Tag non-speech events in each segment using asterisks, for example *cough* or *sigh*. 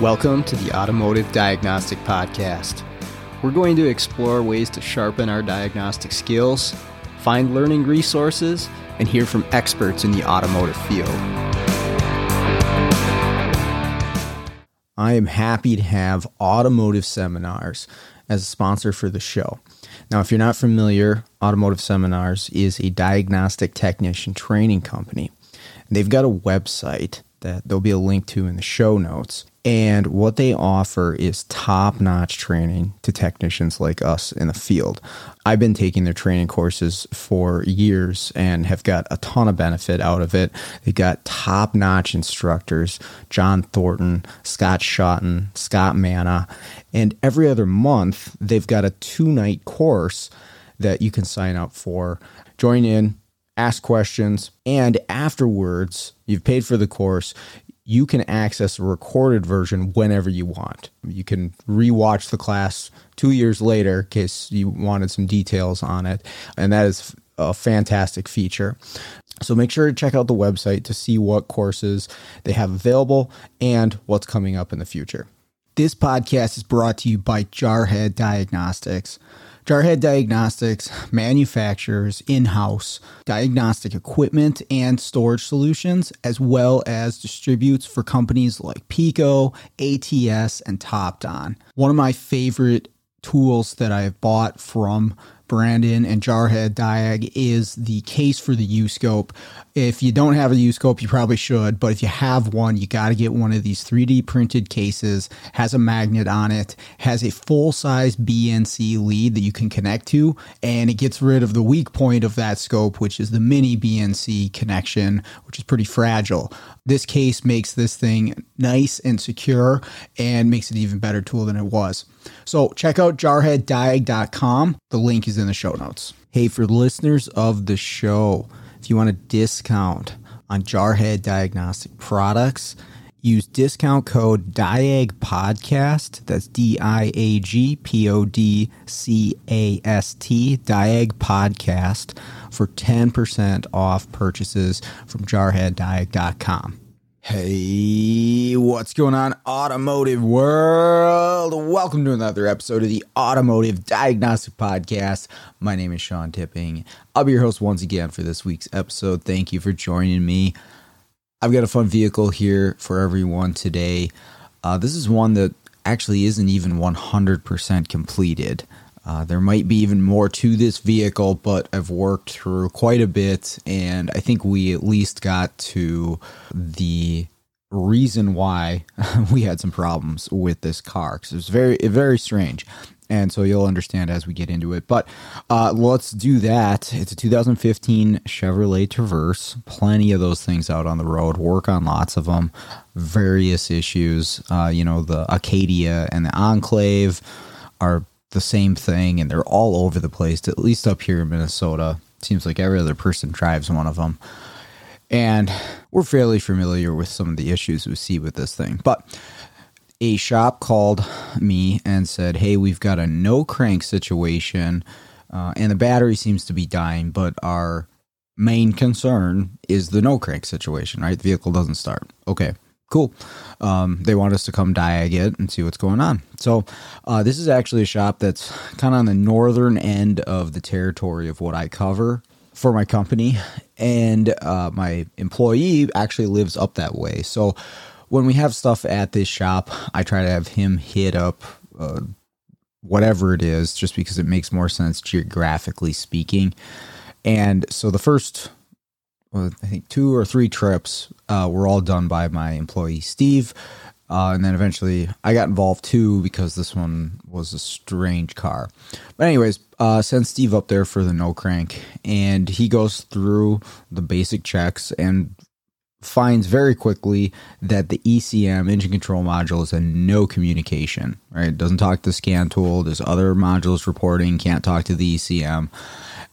Welcome to the Automotive Diagnostic Podcast. We're going to explore ways to sharpen our diagnostic skills, find learning resources, and hear from experts in the automotive field. I am happy to have Automotive Seminars as a sponsor for the show. Now, if you're not familiar, Automotive Seminars is a diagnostic technician training company. They've got a website that there'll be a link to in the show notes. And what they offer is top notch training to technicians like us in the field. I've been taking their training courses for years and have got a ton of benefit out of it. They've got top notch instructors John Thornton, Scott Shotton, Scott Manna. And every other month, they've got a two night course that you can sign up for. Join in, ask questions, and afterwards, you've paid for the course, you can access a recorded version whenever you want. You can rewatch the class two years later in case you wanted some details on it. And that is a fantastic feature. So make sure to check out the website to see what courses they have available and what's coming up in the future. This podcast is brought to you by Jarhead Diagnostics. Jarhead Diagnostics manufactures in house diagnostic equipment and storage solutions, as well as distributes for companies like Pico, ATS, and Topdon. One of my favorite tools that I have bought from Brandon and Jarhead Diag is the case for the U-scope. If you don't have a U-scope, you probably should, but if you have one, you got to get one of these 3D printed cases, has a magnet on it, has a full-size BNC lead that you can connect to, and it gets rid of the weak point of that scope, which is the mini BNC connection, which is pretty fragile. This case makes this thing nice and secure and makes it an even better tool than it was. So check out jarheaddiag.com. The link is in the show notes. Hey, for listeners of the show, if you want a discount on Jarhead Diagnostic products, use discount code DIAG Podcast. That's D I A G P O D C A S T, DIAG Podcast, for 10% off purchases from jarheaddiag.com. Hey, what's going on, automotive world? Welcome to another episode of the Automotive Diagnostic Podcast. My name is Sean Tipping. I'll be your host once again for this week's episode. Thank you for joining me. I've got a fun vehicle here for everyone today. Uh, this is one that actually isn't even 100% completed. Uh, there might be even more to this vehicle, but I've worked through quite a bit, and I think we at least got to the reason why *laughs* we had some problems with this car because it was very, very strange. And so you'll understand as we get into it. But uh, let's do that. It's a 2015 Chevrolet Traverse. Plenty of those things out on the road. Work on lots of them. Various issues. Uh, you know, the Acadia and the Enclave are the same thing and they're all over the place, at least up here in Minnesota. Seems like every other person drives one of them. And we're fairly familiar with some of the issues we see with this thing. But a shop called me and said, Hey, we've got a no crank situation, uh, and the battery seems to be dying, but our main concern is the no crank situation, right? The vehicle doesn't start. Okay cool. Um, they want us to come diag it and see what's going on. So, uh, this is actually a shop that's kind of on the northern end of the territory of what I cover for my company. And uh, my employee actually lives up that way. So, when we have stuff at this shop, I try to have him hit up uh, whatever it is, just because it makes more sense geographically speaking. And so, the first well, I think two or three trips uh, were all done by my employee Steve, uh, and then eventually I got involved too because this one was a strange car. But anyways, uh, send Steve up there for the no crank, and he goes through the basic checks and finds very quickly that the ECM engine control module is a no communication. Right, it doesn't talk to the scan tool. There's other modules reporting can't talk to the ECM,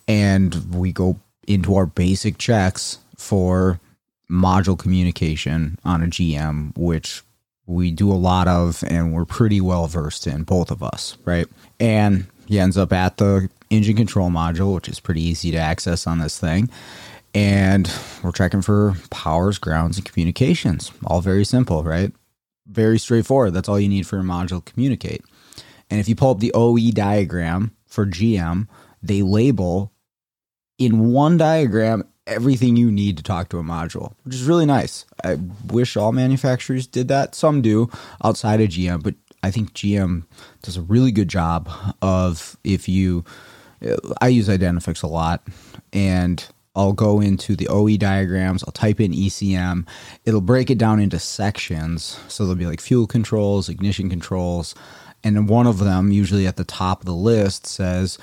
and we go into our basic checks for module communication on a GM, which we do a lot of and we're pretty well versed in, both of us, right? And He ends up at the engine control module, which is pretty easy to access on this thing. And we're checking for powers, grounds, and communications. All very simple, right? Very straightforward. That's all you need for a module to communicate. And if you pull up the OE diagram for GM, they label in one diagram everything you need to talk to a module, which is really nice. I wish all manufacturers did that. Some do outside of GM, but I think GM does a really good job of if you I use Identifix a lot and I'll go into the OE diagrams, I'll type in ECM, it'll break it down into sections. So there'll be like fuel controls, ignition controls, and one of them, usually at the top of the list, says,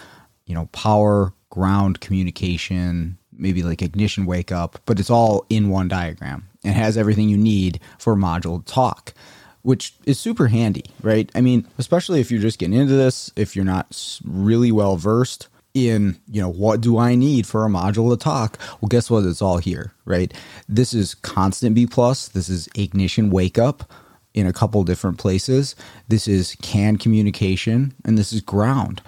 you know, power, ground communication, maybe like ignition wake up, but it's all in one diagram and has everything you need for module talk, which is super handy, right? I mean, especially if you're just getting into this, if you're not really well versed in, you know, what do I need for a module to talk? Well, guess what? It's all here, right? This is constant B plus. This is ignition wake up in a couple different places. This is CAN communication and this is ground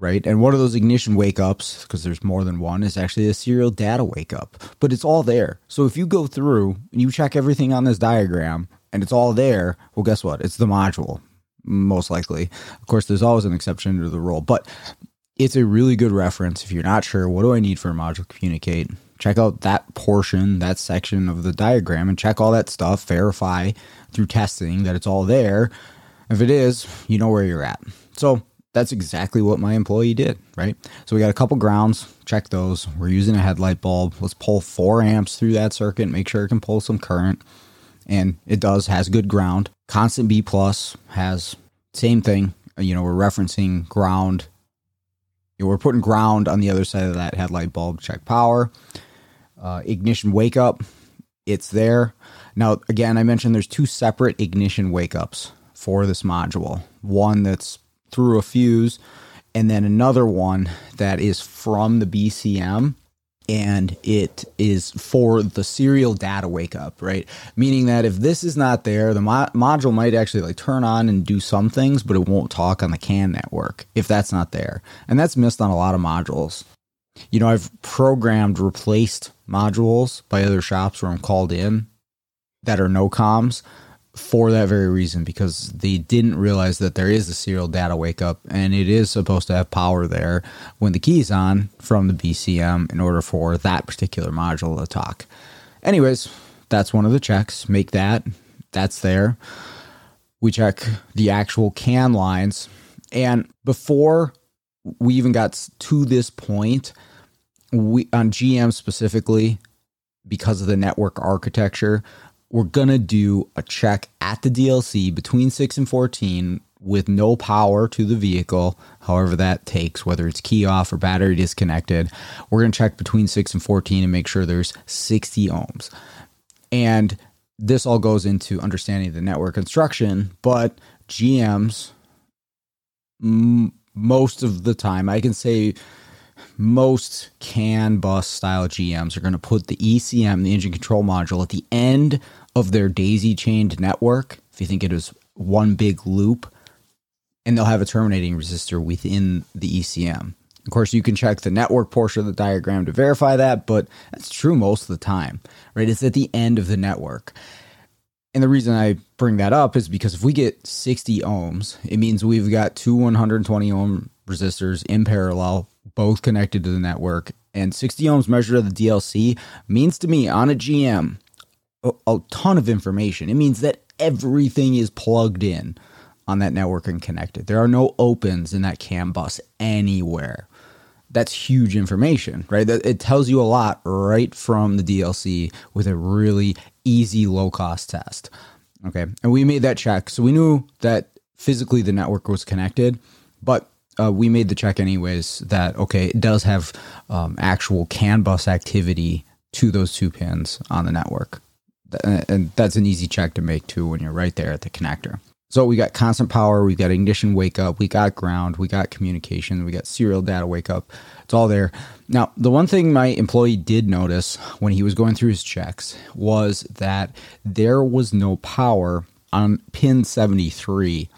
right? And one of those ignition wake ups, because there's more than one, is actually a serial data wake up. But it's all there. So if you go through and you check everything on this diagram and it's all there, well, guess what? It's the module, most likely. Of course, there's always an exception to the rule, but it's a really good reference. If you're not sure, what do I need for a module communicate? Check out that portion, that section of the diagram, and check all that stuff. Verify through testing that it's all there. If it is, you know where you're at. So that's exactly what my employee did, right? So we got a couple grounds, check those. We're using a headlight bulb. Let's pull four amps through that circuit, make sure it can pull some current. And it does, has good ground. Constant B plus has same thing. You know, we're referencing ground. You know, we're putting ground on the other side of that headlight bulb, check power. Uh, ignition wake up, it's there. Now, again, I mentioned there's two separate ignition wake ups for this module. One that's through a fuse, and then another one that is from the BCM and it is for the serial data wake up, right? Meaning that if this is not there, the mo- module might actually like turn on and do some things, but it won't talk on the CAN network if that's not there. And that's missed on a lot of modules. You know, I've programmed replaced modules by other shops where I'm called in that are no comms for that very reason because they didn't realize that there is a serial data wake up and it is supposed to have power there when the key's on from the BCM in order for that particular module to talk. Anyways, that's one of the checks. Make that. That's there. We check the actual CAN lines. And before we even got to this point, we on GM specifically, because of the network architecture, we're to do a check at the DLC between 6 and 14 with no power to the vehicle, however that takes, whether it's key off or battery disconnected. We're to check between 6 and 14 and make sure there's 60 ohms. And this all goes into understanding the network construction, but GMs, m- most of the time, I can say most CAN bus style GMs are going to put the ECM, the engine control module, at the end of their daisy chained network, if you think it is one big loop, and they'll have a terminating resistor within the ECM. Of course, you can check the network portion of the diagram to verify that, but that's true most of the time, right? It's at the end of the network. And the reason I bring that up is because if we get 60 ohms, it means we've got two 120 ohm resistors in parallel, both connected to the network. And 60 ohms measured at the DLC means to me on a GM a, ton of information. It means that everything is plugged in on that network and connected. There are no opens in that CAN bus anywhere. That's huge information, right? It tells you a lot right from the DLC with a really easy low cost test. Okay. And we made that check. So we knew that physically the network was connected, but uh, we made the check anyways that, okay, it does have um, actual CAN bus activity to those two pins on the network Uh, and that's an easy check to make too when you're right there at the connector. So we got constant power, we got ignition wake up, we got ground, we got communication, we got serial data wake up. It's all there. Now, the one thing my employee did notice when he was going through his checks was that there was no power on pin 73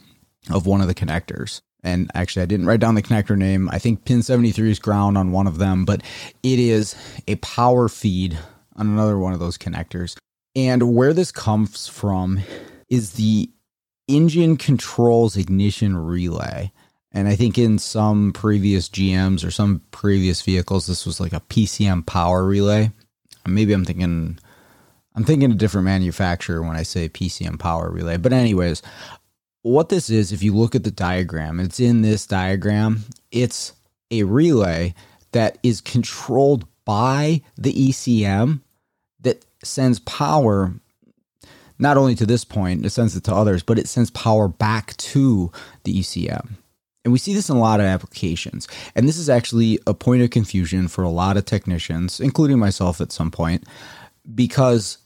of one of the connectors. and actually I didn't write down the connector name. I think pin 73 is ground on one of them, but it is a power feed on another one of those connectors. And where this comes from is the engine controls ignition relay. And I think in some previous GMs or some previous vehicles, this was like a PCM power relay. Maybe I'm thinking I'm thinking a different manufacturer when I say PCM power relay. But anyways, what this is, if you look at the diagram, it's in this diagram. It's a relay that is controlled by the ECM sends power not only to this point, it sends it to others, but it sends power back to the ECM. And we see this in a lot of applications. And this is actually a point of confusion for a lot of technicians, including myself at some point, because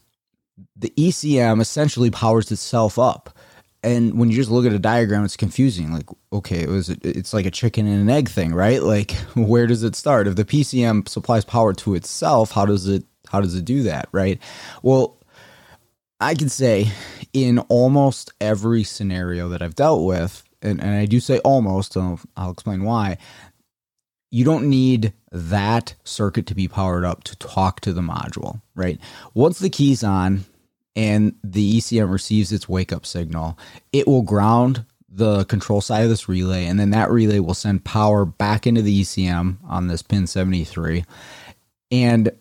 the ECM essentially powers itself up. And when you just look at a diagram, it's confusing. Like, okay, it was it's like a chicken and an egg thing, right? Like, *laughs* where does it start? If the PCM supplies power to itself, how does it how does it do that, right? Well, I can say in almost every scenario that I've dealt with, and, and I do say almost, I'll, I'll explain why, you don't need that circuit to be powered up to talk to the module, right? Once the key's on and the ECM receives its wake up signal, it will ground the control side of this relay, and then that relay will send power back into the ECM on this pin 73. And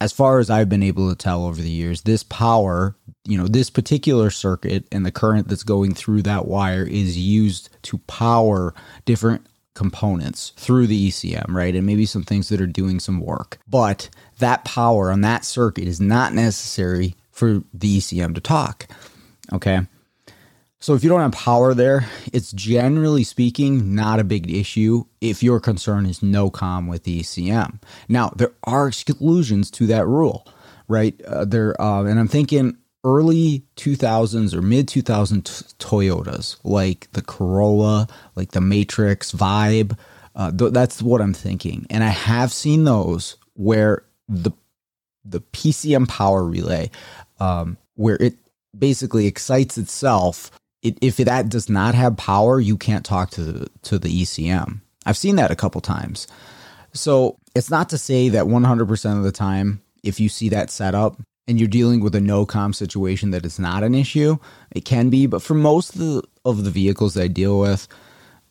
as far as I've been able to tell over the years, this power, you know, this particular circuit and the current that's going through that wire is used to power different components through the ECM, right? And maybe some things that are doing some work. But that power on that circuit is not necessary for the ECM to talk. Okay. So if you don't have power there, it's generally speaking not a big issue if your concern is no com with the ECM. Now there are exclusions to that rule, right? Uh, there, uh, and I'm thinking early 2000s or mid 2000s Toyotas, like the Corolla, like the Matrix Vibe. Uh, th- that's what I'm thinking, and I have seen those where the the PCM power relay, um, where it basically excites itself if that does not have power, you can't talk to the, to the ECM. I've seen that a couple times. So it's not to say that 100% of the time, if you see that setup and you're dealing with a no com situation, that it's not an issue. It can be, but for most of the, of the vehicles that I deal with,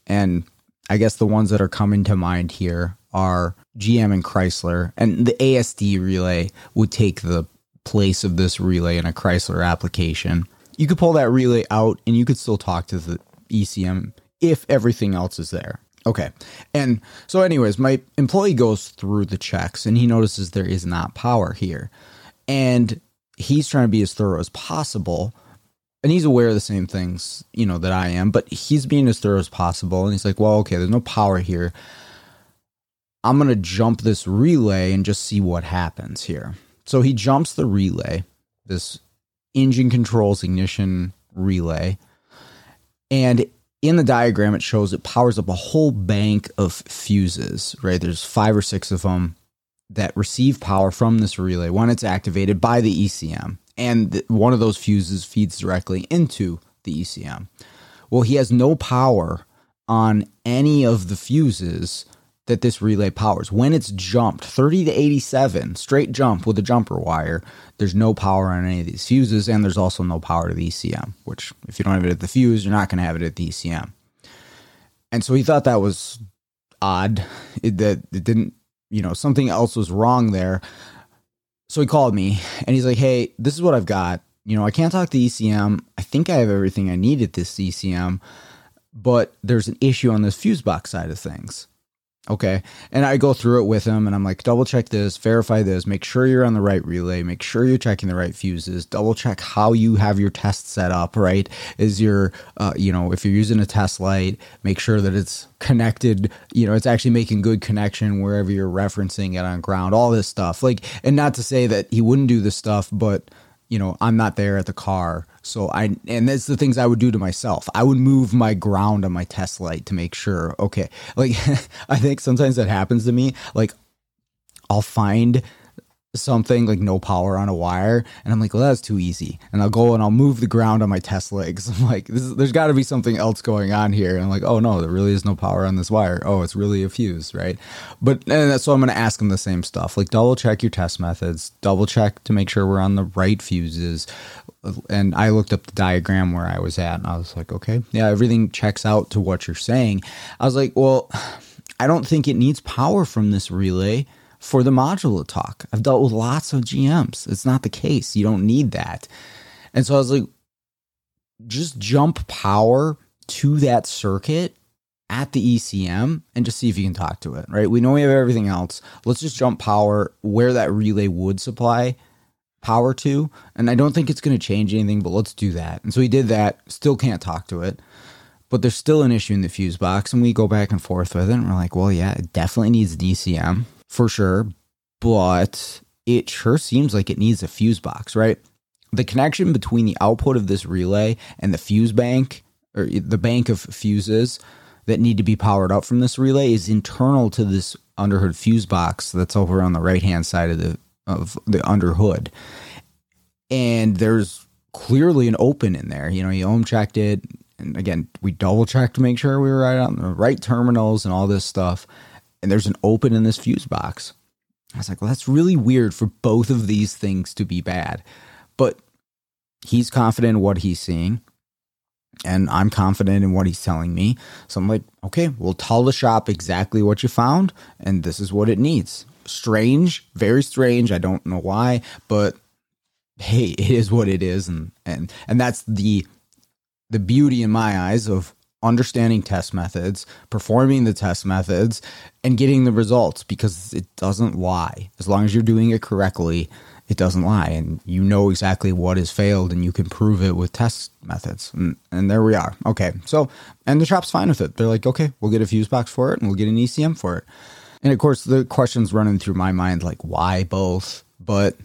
and I guess the ones that are coming to mind here are GM and Chrysler, and the ASD relay would take the place of this relay in a Chrysler application you could pull that relay out and you could still talk to the ECM if everything else is there. Okay. And so, anyways, my employee goes through the checks and he notices there is not power here. And he's trying to be as thorough as possible. And he's aware of the same things, you know, that I am, but he's being as thorough as possible. And he's like, well, okay, there's no power here. I'm going to jump this relay and just see what happens here. So he jumps the relay, this engine controls ignition relay. And in the diagram, it shows it powers up a whole bank of fuses, right? There's five or six of them that receive power from this relay when it's activated by the ECM. And one of those fuses feeds directly into the ECM. Well, he has no power on any of the fuses that this relay powers. When it's jumped 30 to 87, straight jump with a jumper wire, there's no power on any of these fuses, and there's also no power to the ECM, which if you don't have it at the fuse, you're not going to have it at the ECM. And so he thought that was odd, it, that it didn't, you know, something else was wrong there. So he called me and he's like, hey, this is what I've got. You know, I can't talk to ECM. I think I have everything I need at this ECM, but there's an issue on this fuse box side of things. Okay. And I go through it with him and I'm like, double check this, verify this, make sure you're on the right relay, make sure you're checking the right fuses, double check how you have your test set up, right? Is your, uh, you know, if you're using a test light, make sure that it's connected, you know, it's actually making good connection wherever you're referencing it on ground, all this stuff. Like, and not to say that he wouldn't do this stuff, but, you know, I'm not there at the car so I and that's the things I would do to myself. I would move my ground on my test light to make sure. Okay, like *laughs* I think sometimes that happens to me. Like I'll find something like no power on a wire and i'm like well that's too easy. And i'll go and i'll move the ground on my test legs. *laughs* I'm like is, there's got to be something else going on here. And i'm like oh no there really is no power on this wire. Oh it's really a fuse right? But and so i'm going to ask them the same stuff. Like double check your test methods double check to make sure we're on the right fuses. And i looked up the diagram where i was at and i was like okay yeah everything checks out to what you're saying. I was like well i don't think it needs power from this relay for the module to talk. I've dealt with lots of GMs. It's not the case. You don't need that. And so I was like, just jump power to that circuit at the ECM and just see if you can talk to it, right? We know we have everything else. Let's just jump power where that relay would supply power to. And I don't think it's going to change anything, but let's do that. And so he did that, still can't talk to it. But there's still an issue in the fuse box, and we go back and forth with it. And we're like, well, yeah, it definitely needs ECM for sure, but it sure seems like it needs a fuse box, right? The connection between the output of this relay and the fuse bank or the bank of fuses that need to be powered up from this relay is internal to this underhood fuse box that's over on the right hand side of the of the underhood. And there's clearly an open in there. You know, you ohm checked it. And again, we double checked to make sure we were right on the right terminals and all this stuff and there's an open in this fuse box. I was like, well, that's really weird for both of these things to be bad. But he's confident in what he's seeing, and I'm confident in what he's telling me. So I'm like, okay, we'll tell the shop exactly what you found, and this is what it needs. Strange, very strange. I don't know why, but hey, *laughs* it is what it is, and and and that's the the beauty in my eyes of understanding test methods, performing the test methods, and getting the results because it doesn't lie. As long as you're doing it correctly, it doesn't lie. And you know exactly what has failed and you can prove it with test methods. And, and there we are. Okay. So, and the shop's fine with it. They're like, okay, we'll get a fuse box for it and we'll get an ECM for it. And of course, the question's running through my mind like, why both? But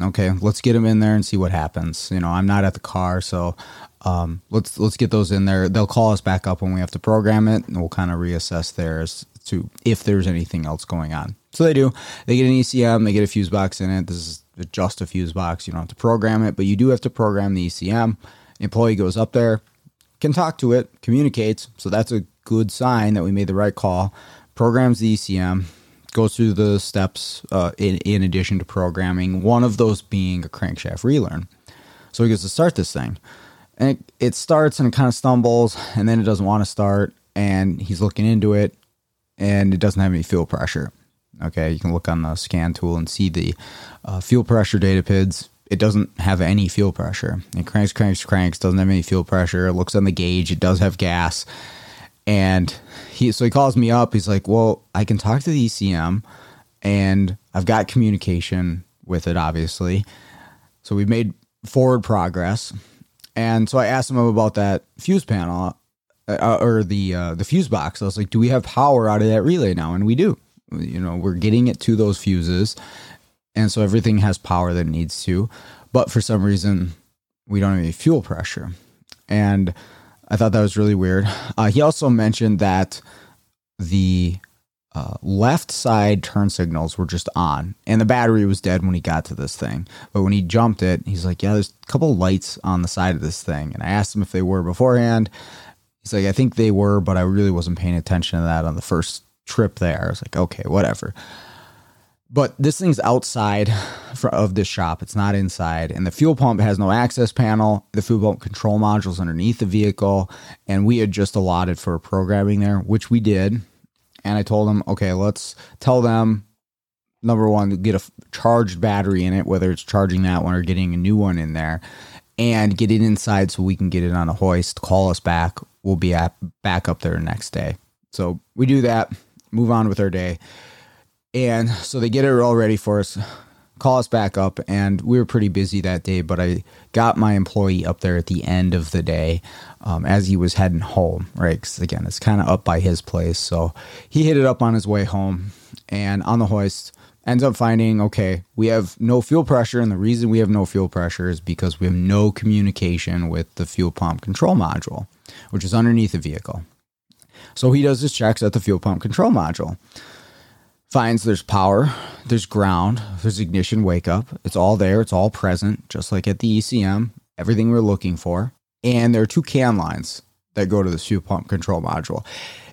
okay, let's get them in there and see what happens. You know, I'm not at the car, so um, let's let's get those in there. They'll call us back up when we have to program it, and we'll kind of reassess there as to if there's anything else going on. So they do. They get an ECM. They get a fuse box in it. This is just a fuse box. You don't have to program it, but you do have to program the ECM. Employee goes up there, can talk to it, communicates. So that's a good sign that we made the right call. Programs the ECM, goes through the steps uh, in, in addition to programming, one of those being a crankshaft relearn. So he gets to start this thing and it, it starts and it kind of stumbles and then it doesn't want to start and he's looking into it and it doesn't have any fuel pressure. Okay you can look on the scan tool and see the uh, fuel pressure data pids. It doesn't have any fuel pressure. It cranks cranks cranks doesn't have any fuel pressure. It looks on the gauge it does have gas. And he so he calls me up. He's like well i can talk to the ecm and i've got communication with it obviously. So we've made forward progress and so I asked him about that fuse panel uh, or the uh, the fuse box. I was like, "Do we have power out of that relay now?" And we do. You know, we're getting it to those fuses, and so everything has power that it needs to. But for some reason, we don't have any fuel pressure, and I thought that was really weird. Uh, he also mentioned that the uh, left side turn signals were just on, and the battery was dead when he got to this thing. But when he jumped it, he's like, "Yeah, there's a couple lights on the side of this thing." And I asked him if they were beforehand. He's like, "I think they were, but I really wasn't paying attention to that on the first trip there." I was like, "Okay, whatever." But this thing's outside of this shop. It's not inside. And the fuel pump has no access panel. The fuel pump control module's underneath the vehicle. And we had just allotted for programming there, which we did and I told them, okay, let's tell them number one, get a charged battery in it, whether it's charging that one or getting a new one in there, and get it inside so we can get it on a hoist. Call us back. We'll be at, back up there next day. So we do that, move on with our day. And so they get it all ready for us call us back up and we were pretty busy that day but i got my employee up there at the end of the day um, as he was heading home right? Because again it's kind of up by his place. So he hit it up on his way home and on the hoist ends up finding okay we have no fuel pressure and the reason we have no fuel pressure is because we have no communication with the fuel pump control module which is underneath the vehicle. So he does his checks at the fuel pump control module finds there's power, there's ground, there's ignition wake up. It's all there, it's all present, just like at the ECM, everything we're looking for. And there are two CAN lines that go to the fuel pump control module.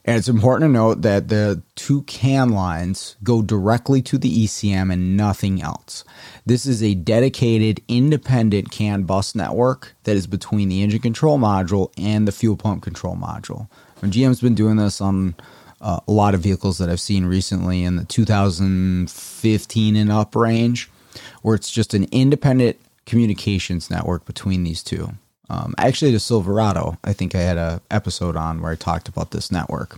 And it's important to note that the two CAN lines go directly to the ECM and nothing else. This is a dedicated independent CAN bus network that is between the engine control module and the fuel pump control module. And GM's been doing this on uh, a lot of vehicles that I've seen recently in the 2015 and up range, where it's just an independent communications network between these two. Um, actually, the Silverado, I think I had a episode on where I talked about this network.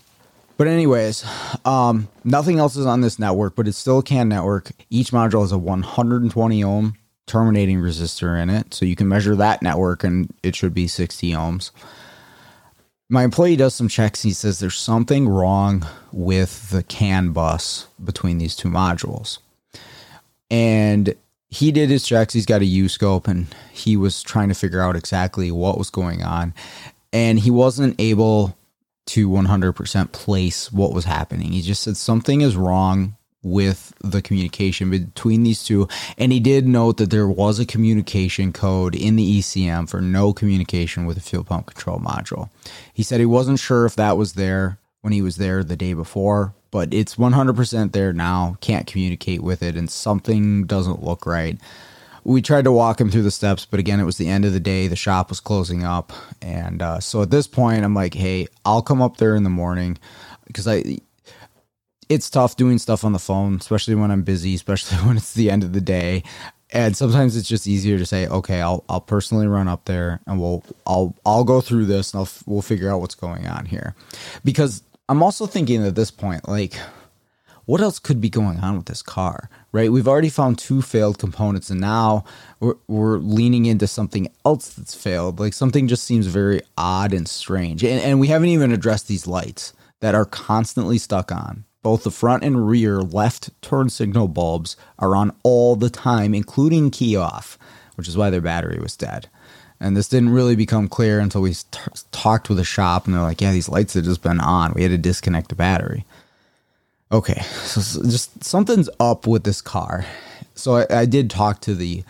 But anyways, um, nothing else is on this network, but it's still a CAN network. Each module has a 120 ohm terminating resistor in it, so you can measure that network, and it should be 60 ohms. My employee does some checks. He says there's something wrong with the CAN bus between these two modules, and he did his checks. He's got a U scope and he was trying to figure out exactly what was going on. And he wasn't able to 100% place what was happening. He just said something is wrong with the communication between these two. And he did note that there was a communication code in the ECM for no communication with the fuel pump control module. He said he wasn't sure if that was there when he was there the day before, but it's 100% there now. Can't communicate with it, and something doesn't look right. We tried to walk him through the steps, but again, it was the end of the day. The shop was closing up, and uh, so at this point, I'm like, "Hey, I'll come up there in the morning because I." It's tough doing stuff on the phone, especially when I'm busy, especially *laughs* when it's the end of the day. And sometimes it's just easier to say, okay, I'll I'll personally run up there and we'll I'll I'll go through this and I'll, we'll figure out what's going on here, because I'm also thinking at this point, like, what else could be going on with this car, right? We've already found two failed components, and now we're, we're leaning into something else that's failed. Like, something just seems very odd and strange. And, and we haven't even addressed these lights that are constantly stuck on. Both the front and rear left turn signal bulbs are on all the time, including key off, which is why their battery was dead. And this didn't really become clear until we t- talked with the shop, and they're like, "Yeah, these lights have just been on. We had to disconnect the battery." Okay, so just something's up with this car. So I, I did talk to the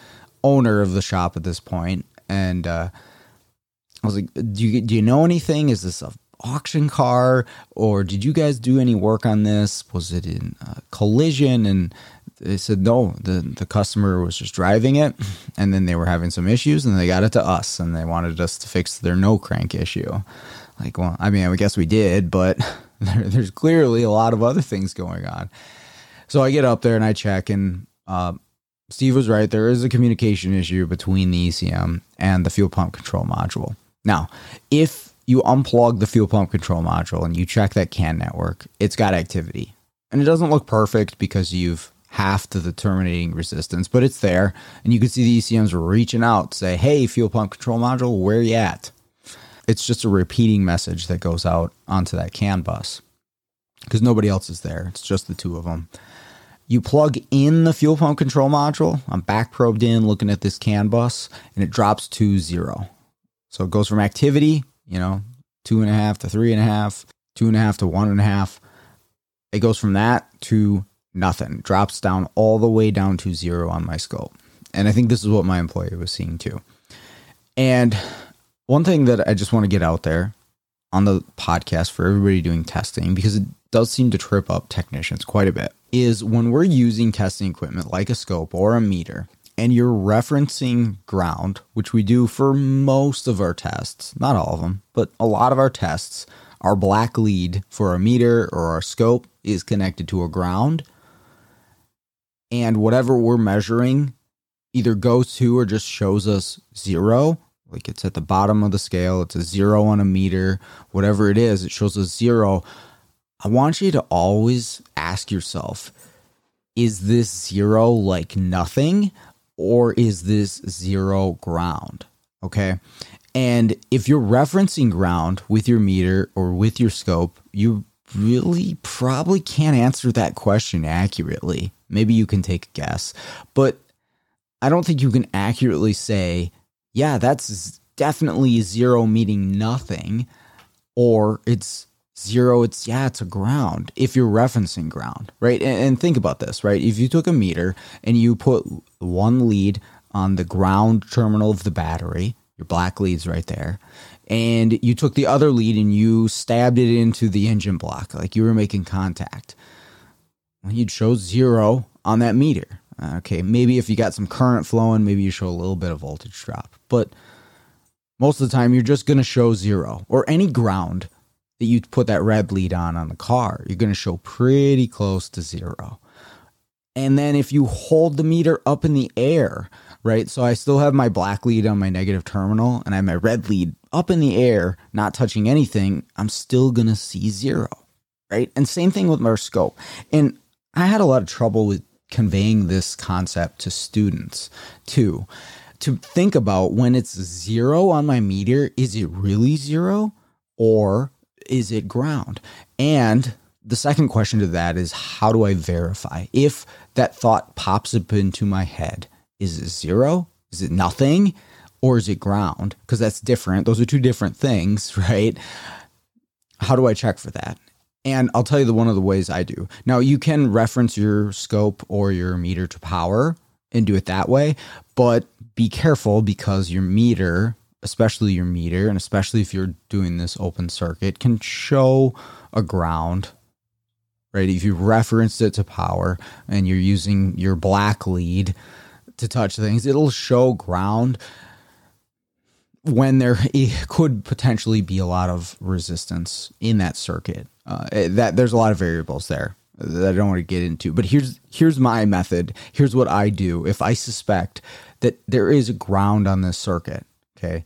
owner of the shop at this point, and uh, I was like, "Do you do you know anything? Is this a auction car, or did you guys do any work on this? Was it in collision?" And they said no the the customer was just driving it and then they were having some issues and they got it to us and they wanted us to fix their no crank issue like well i mean i guess we did but *laughs* there, there's clearly a lot of other things going on so i get up there and i check and uh, steve was right there is a communication issue between the ecm and the fuel pump control module now if you unplug the fuel pump control module and you check that can network it's got activity and it doesn't look perfect because you've half to the terminating resistance, but it's there. And you can see the ECMs reaching out, say, hey, fuel pump control module, where you at? It's just a repeating message that goes out onto that CAN bus because nobody else is there. It's just the two of them. You plug in the fuel pump control module. I'm back probed in looking at this CAN bus and it drops to zero. So it goes from activity, you know, two and a half to three and a half, two and a half to one and a half. It goes from that to nothing. Drops down all the way down to zero on my scope. And I think this is what my employee was seeing too. And one thing that I just want to get out there on the podcast for everybody doing testing, because it does seem to trip up technicians quite a bit, is when we're using testing equipment like a scope or a meter, and you're referencing ground, which we do for most of our tests, not all of them, but a lot of our tests, our black lead for our meter or our scope is connected to a ground. And whatever we're measuring either goes to or just shows us zero. Like it's at the bottom of the scale it's a zero on a meter whatever it is it shows us zero. I want you to always ask yourself is this zero like nothing or is this zero ground? Okay? And if you're referencing ground with your meter or with your scope you really probably can't answer that question accurately. Maybe you can take a guess, but I don't think you can accurately say, yeah, that's definitely zero meaning nothing, or it's zero it's yeah it's a ground if you're referencing ground right? And, and, think about this right? If you took a meter and you put one lead on the ground terminal of the battery your black leads right there and you took the other lead and you stabbed it into the engine block like you were making contact you'd show zero on that meter okay maybe if you got some current flowing maybe you show a little bit of voltage drop but most of the time you're just going to show zero or any ground that you put that red lead on on the car, you're going to show pretty close to zero. And then if you hold the meter up in the air, right? So I still have my black lead on my negative terminal and I have my red lead up in the air, not touching anything, I'm still going to see zero, right? And same thing with my scope. And I had a lot of trouble with conveying this concept to students too. To think about when it's zero on my meter, is it really zero? Or is it ground? And the second question to that is how do I verify? If that thought pops up into my head, is it zero? Is it nothing? Or is it ground? Because that's different. Those are two different things, *laughs* right? How do I check for that? And I'll tell you the one of the ways I do. Now you can reference your scope or your meter to power and do it that way, but be careful because your meter especially your meter, and especially if you're doing this open circuit, can show a ground, right? If you referenced it to power and you're using your black lead to touch things, it'll show ground when there could potentially be a lot of resistance in that circuit. Uh, that there's a lot of variables there that I don't want to get into. But here's here's my method. Here's what I do if I suspect that there is a ground on this circuit Okay.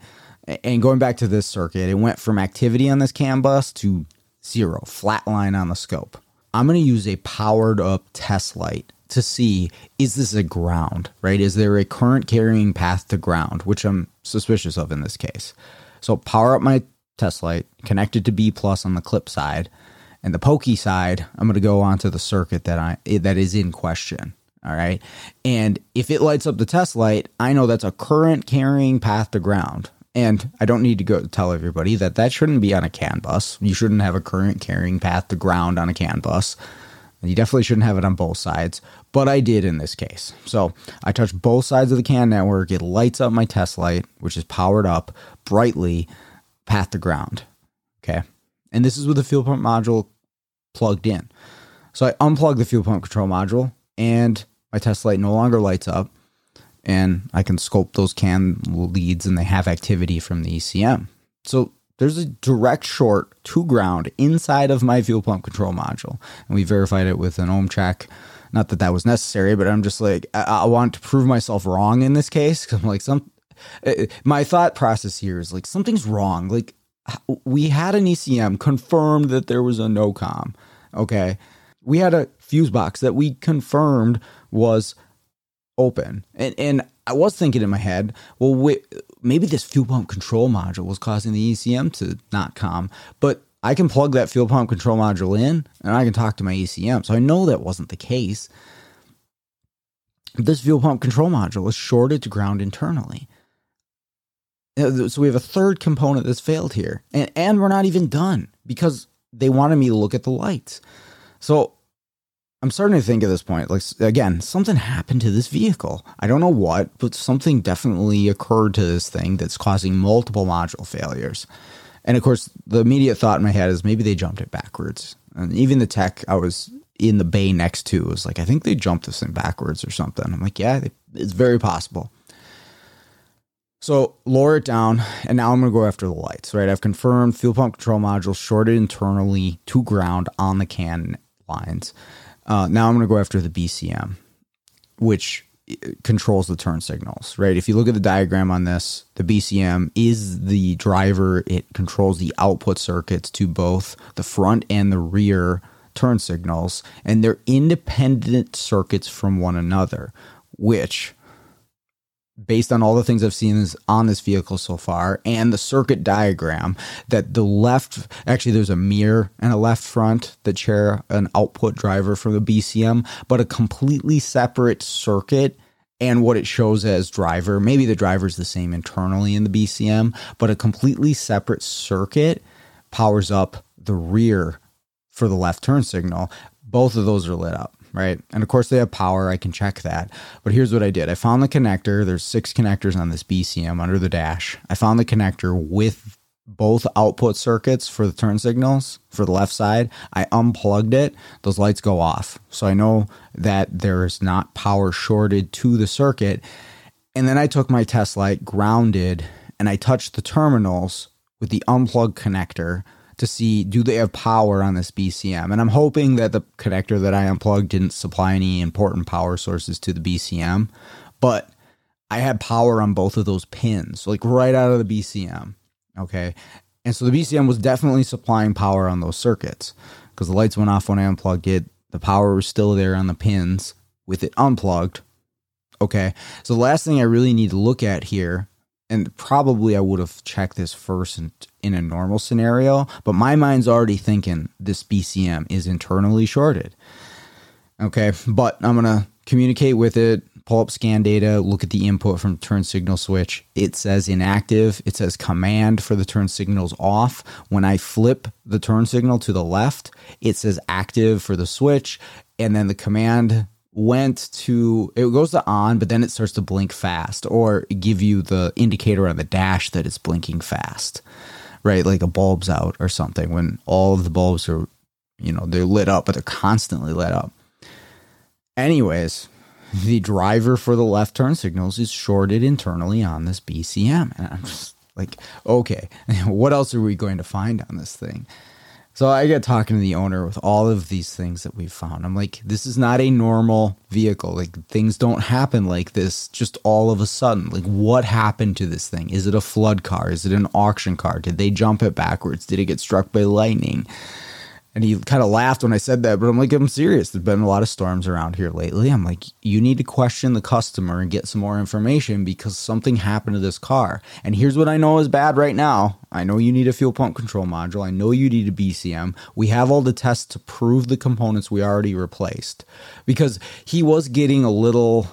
And going back to this circuit, it went from activity on this CAN bus to zero, flat line on the scope. I'm going to use a powered up test light to see is this a ground, right? Is there a current carrying path to ground, which I'm suspicious of in this case. So power up my test light, connect it to B plus on the clip side, and the pokey side, I'm going to go onto the circuit that I that is in question. All right. And if it lights up the test light, I know that's a current carrying path to ground. And I don't need to go tell everybody that that shouldn't be on a CAN bus. You shouldn't have a current carrying path to ground on a CAN bus. You definitely shouldn't have it on both sides, but I did in this case. So I touched both sides of the CAN network. It lights up my test light, which is powered up brightly, path to ground. Okay. And this is with the fuel pump module plugged in. So I unplug the fuel pump control module and my test light no longer lights up and I can scope those CAN leads and they have activity from the ECM. So there's a direct short to ground inside of my fuel pump control module. And we verified it with an ohm check. Not that that was necessary, but I'm just like, I, I want to prove myself wrong in this case. *laughs* Cause I'm like, some, uh, my thought process here is like, something's wrong. Like, we had an ECM confirmed that there was a no com. Okay. We had a fuse box that we confirmed was open. And and I was thinking in my head, well, wait, maybe this fuel pump control module was causing the ECM to not com, but I can plug that fuel pump control module in and I can talk to my ECM. So I know that wasn't the case. This fuel pump control module is shorted to ground internally. So we have a third component that's failed here. And and we're not even done because they wanted me to look at the lights. So I'm starting to think at this point, like again, something happened to this vehicle. I don't know what, but something definitely occurred to this thing that's causing multiple module failures. And of course, the immediate thought in my head is maybe they jumped it backwards. And even the tech I was in the bay next to was like, I think they jumped this thing backwards or something. I'm like, yeah, it's very possible. So lower it down, and now I'm going to go after the lights, right? I've confirmed fuel pump control module shorted internally to ground on the CAN lines. Uh, now I'm going to go after the BCM, which uh, controls the turn signals, right? If you look at the diagram on this, the BCM is the driver. It controls the output circuits to both the front and the rear turn signals, and they're independent circuits from one another, which based on all the things I've seen on this vehicle so far and the circuit diagram that the left actually there's a mirror and a left front that share an output driver from the BCM but a completely separate circuit and what it shows as driver. Maybe the driver is the same internally in the BCM but a completely separate circuit powers up the rear for the left turn signal, both of those are lit up, right? And of course they have power. I can check that. But here's what I did. I found the connector. There's six connectors on this BCM under the dash. I found the connector with both output circuits for the turn signals for the left side. I unplugged it. Those lights go off. So I know that there is not power shorted to the circuit. And then I took my test light, grounded, and I touched the terminals with the unplugged connector to see do they have power on this BCM. And I'm hoping that the connector that I unplugged didn't supply any important power sources to the BCM, but I had power on both of those pins, like right out of the BCM. Okay. And so the BCM was definitely supplying power on those circuits because the lights went off when I unplugged it. The power was still there on the pins with it unplugged. Okay. So the last thing I really need to look at here, and probably I would have checked this first in, in a normal scenario, but my mind's already thinking this BCM is internally shorted. Okay. But I'm to communicate with it, pull up scan data, look at the input from turn signal switch. It says inactive. It says command for the turn signals off. When I flip the turn signal to the left, it says active for the switch. And then the command went to it goes to on, but then it starts to blink fast or give you the indicator on the dash that it's blinking fast. Right? Like a bulb's out or something when all of the bulbs are, you know, they're lit up, but they're constantly lit up. Anyways, the driver for the left turn signals is shorted internally on this BCM. And I'm just like, okay, *laughs* what else are we going to find on this thing? So I get talking to the owner with all of these things that we've found. I'm like, this is not a normal vehicle. Like things don't happen like this just all of a sudden. Like what happened to this thing? Is it a flood car? Is it an auction car? Did they jump it backwards? Did it get struck by lightning? And he kind of laughed when I said that, but I'm like, I'm serious. There's been a lot of storms around here lately. I'm like, you need to question the customer and get some more information because something happened to this car. And here's what I know is bad right now. I know you need a fuel pump control module. I know you need a BCM. We have all the tests to prove the components we already replaced because he was getting a little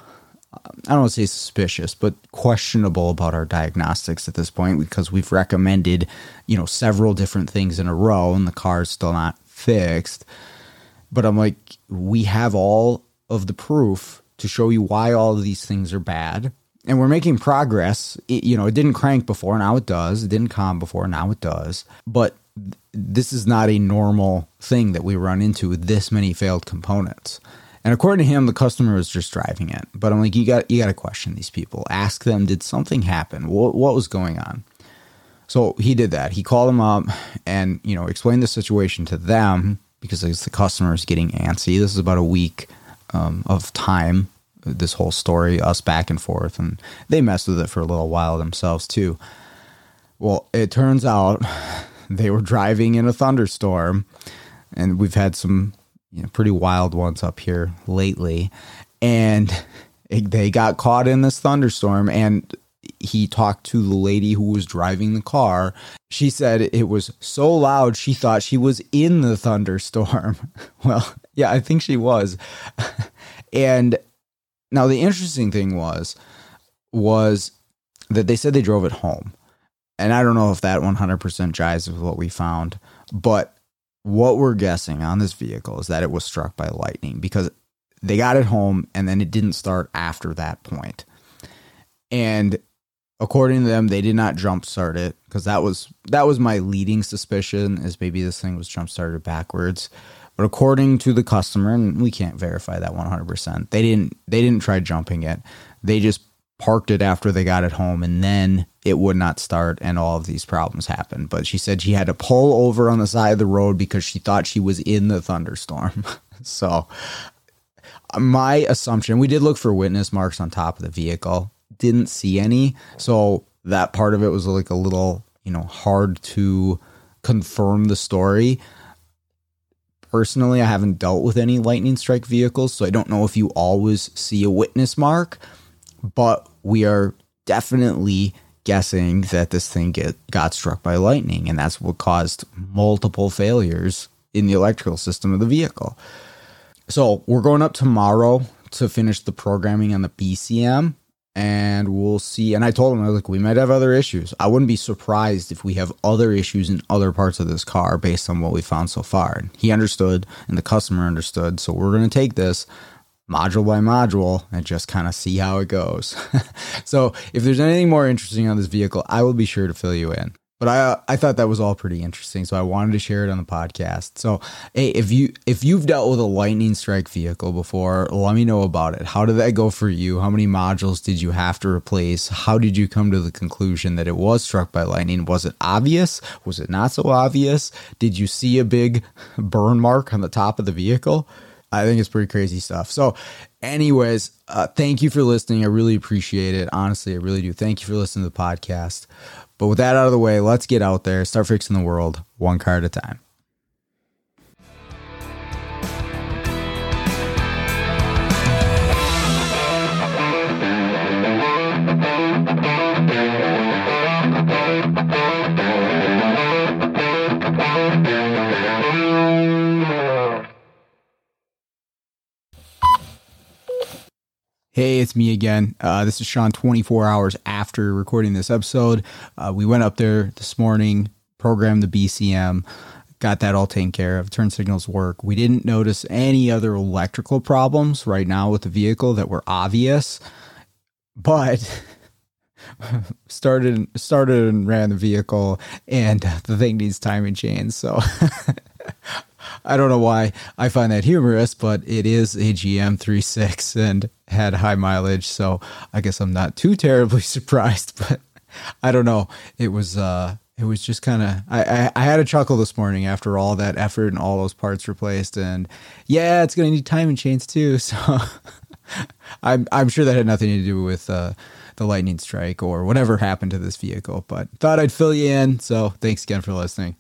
I don't want to say suspicious, but questionable about our diagnostics at this point because we've recommended, you know, several different things in a row and the car's still not fixed. But I'm like, we have all of the proof to show you why all of these things are bad. And we're making progress. It, you know, it didn't crank before, now it does. It didn't com before, now it does. But th- this is not a normal thing that we run into with this many failed components. And according to him, the customer was just driving it. But I'm like, you got you got to question these people. Ask them, did something happen? What what was going on? So he did that. He called them up and, you know, explained the situation to them because the customer is getting antsy. This is about a week um, of time, this whole story, us back and forth. And they messed with it for a little while themselves, too. Well, it turns out *laughs* they were driving in a thunderstorm, and we've had some you know, pretty wild ones up here lately. And *laughs* they got caught in this thunderstorm, and he talked to the lady who was driving the car. She said it was so loud she thought she was in the thunderstorm. *laughs* well, yeah, I think she was. *laughs* and now the interesting thing was was that they said they drove it home. And I don't know if that 100% jives with what we found, but what we're guessing on this vehicle is that it was struck by lightning because they got it home and then it didn't start after that point. And according to them, they did not jump start it because that was that was my leading suspicion is maybe this thing was jump started backwards. But according to the customer, and we can't verify that 100%, they didn't they didn't try jumping it. They just parked it after they got it home and then it would not start and all of these problems happened. But she said she had to pull over on the side of the road because she thought she was in the thunderstorm. *laughs* so uh, my assumption, we did look for witness marks on top of the vehicle didn't see any. So that part of it was like a little, you know, hard to confirm the story. Personally, I haven't dealt with any lightning strike vehicles, so I don't know if you always see a witness mark, but we are definitely guessing that this thing get, got struck by lightning, and that's what caused multiple failures in the electrical system of the vehicle. So we're going up tomorrow to finish the programming on the BCM and we'll see. And I told him, I was like, we might have other issues. I wouldn't be surprised if we have other issues in other parts of this car based on what we found so far. And he understood, and the customer understood. So we're going to take this module by module and just kind of see how it goes. *laughs* so if there's anything more interesting on this vehicle, I will be sure to fill you in but I I thought that was all pretty interesting, so I wanted to share it on the podcast. So, hey, if you if you've dealt with a lightning strike vehicle before, let me know about it. How did that go for you? How many modules did you have to replace? How did you come to the conclusion that it was struck by lightning? Was it obvious? Was it not so obvious? Did you see a big burn mark on the top of the vehicle? I think it's pretty crazy stuff. So, anyways, uh, thank you for listening. I really appreciate it. Honestly, I really do. Thank you for listening to the podcast. But with that out of the way, let's get out there, start fixing the world one car at a time. Hey, it's me again. Uh, this is Sean 24 hours after recording this episode. Uh, we went up there this morning, programmed the BCM, got that all taken care of. Turn signals work. We didn't notice any other electrical problems right now with the vehicle that were obvious, but *laughs* started started and ran the vehicle and the thing needs timing chains. So *laughs* I don't know why I find that humorous, but it is a GM 36 and had high mileage, so I guess I'm not too terribly *laughs* surprised. But I don't know. It was uh, it was just kind of I, I, I had a chuckle this morning after all that effort and all those parts replaced, and yeah, it's gonna need timing chains too. *laughs* So I'm I'm sure that had nothing to do with uh, the lightning strike or whatever happened to this vehicle. But thought I'd fill you in. So thanks again for listening.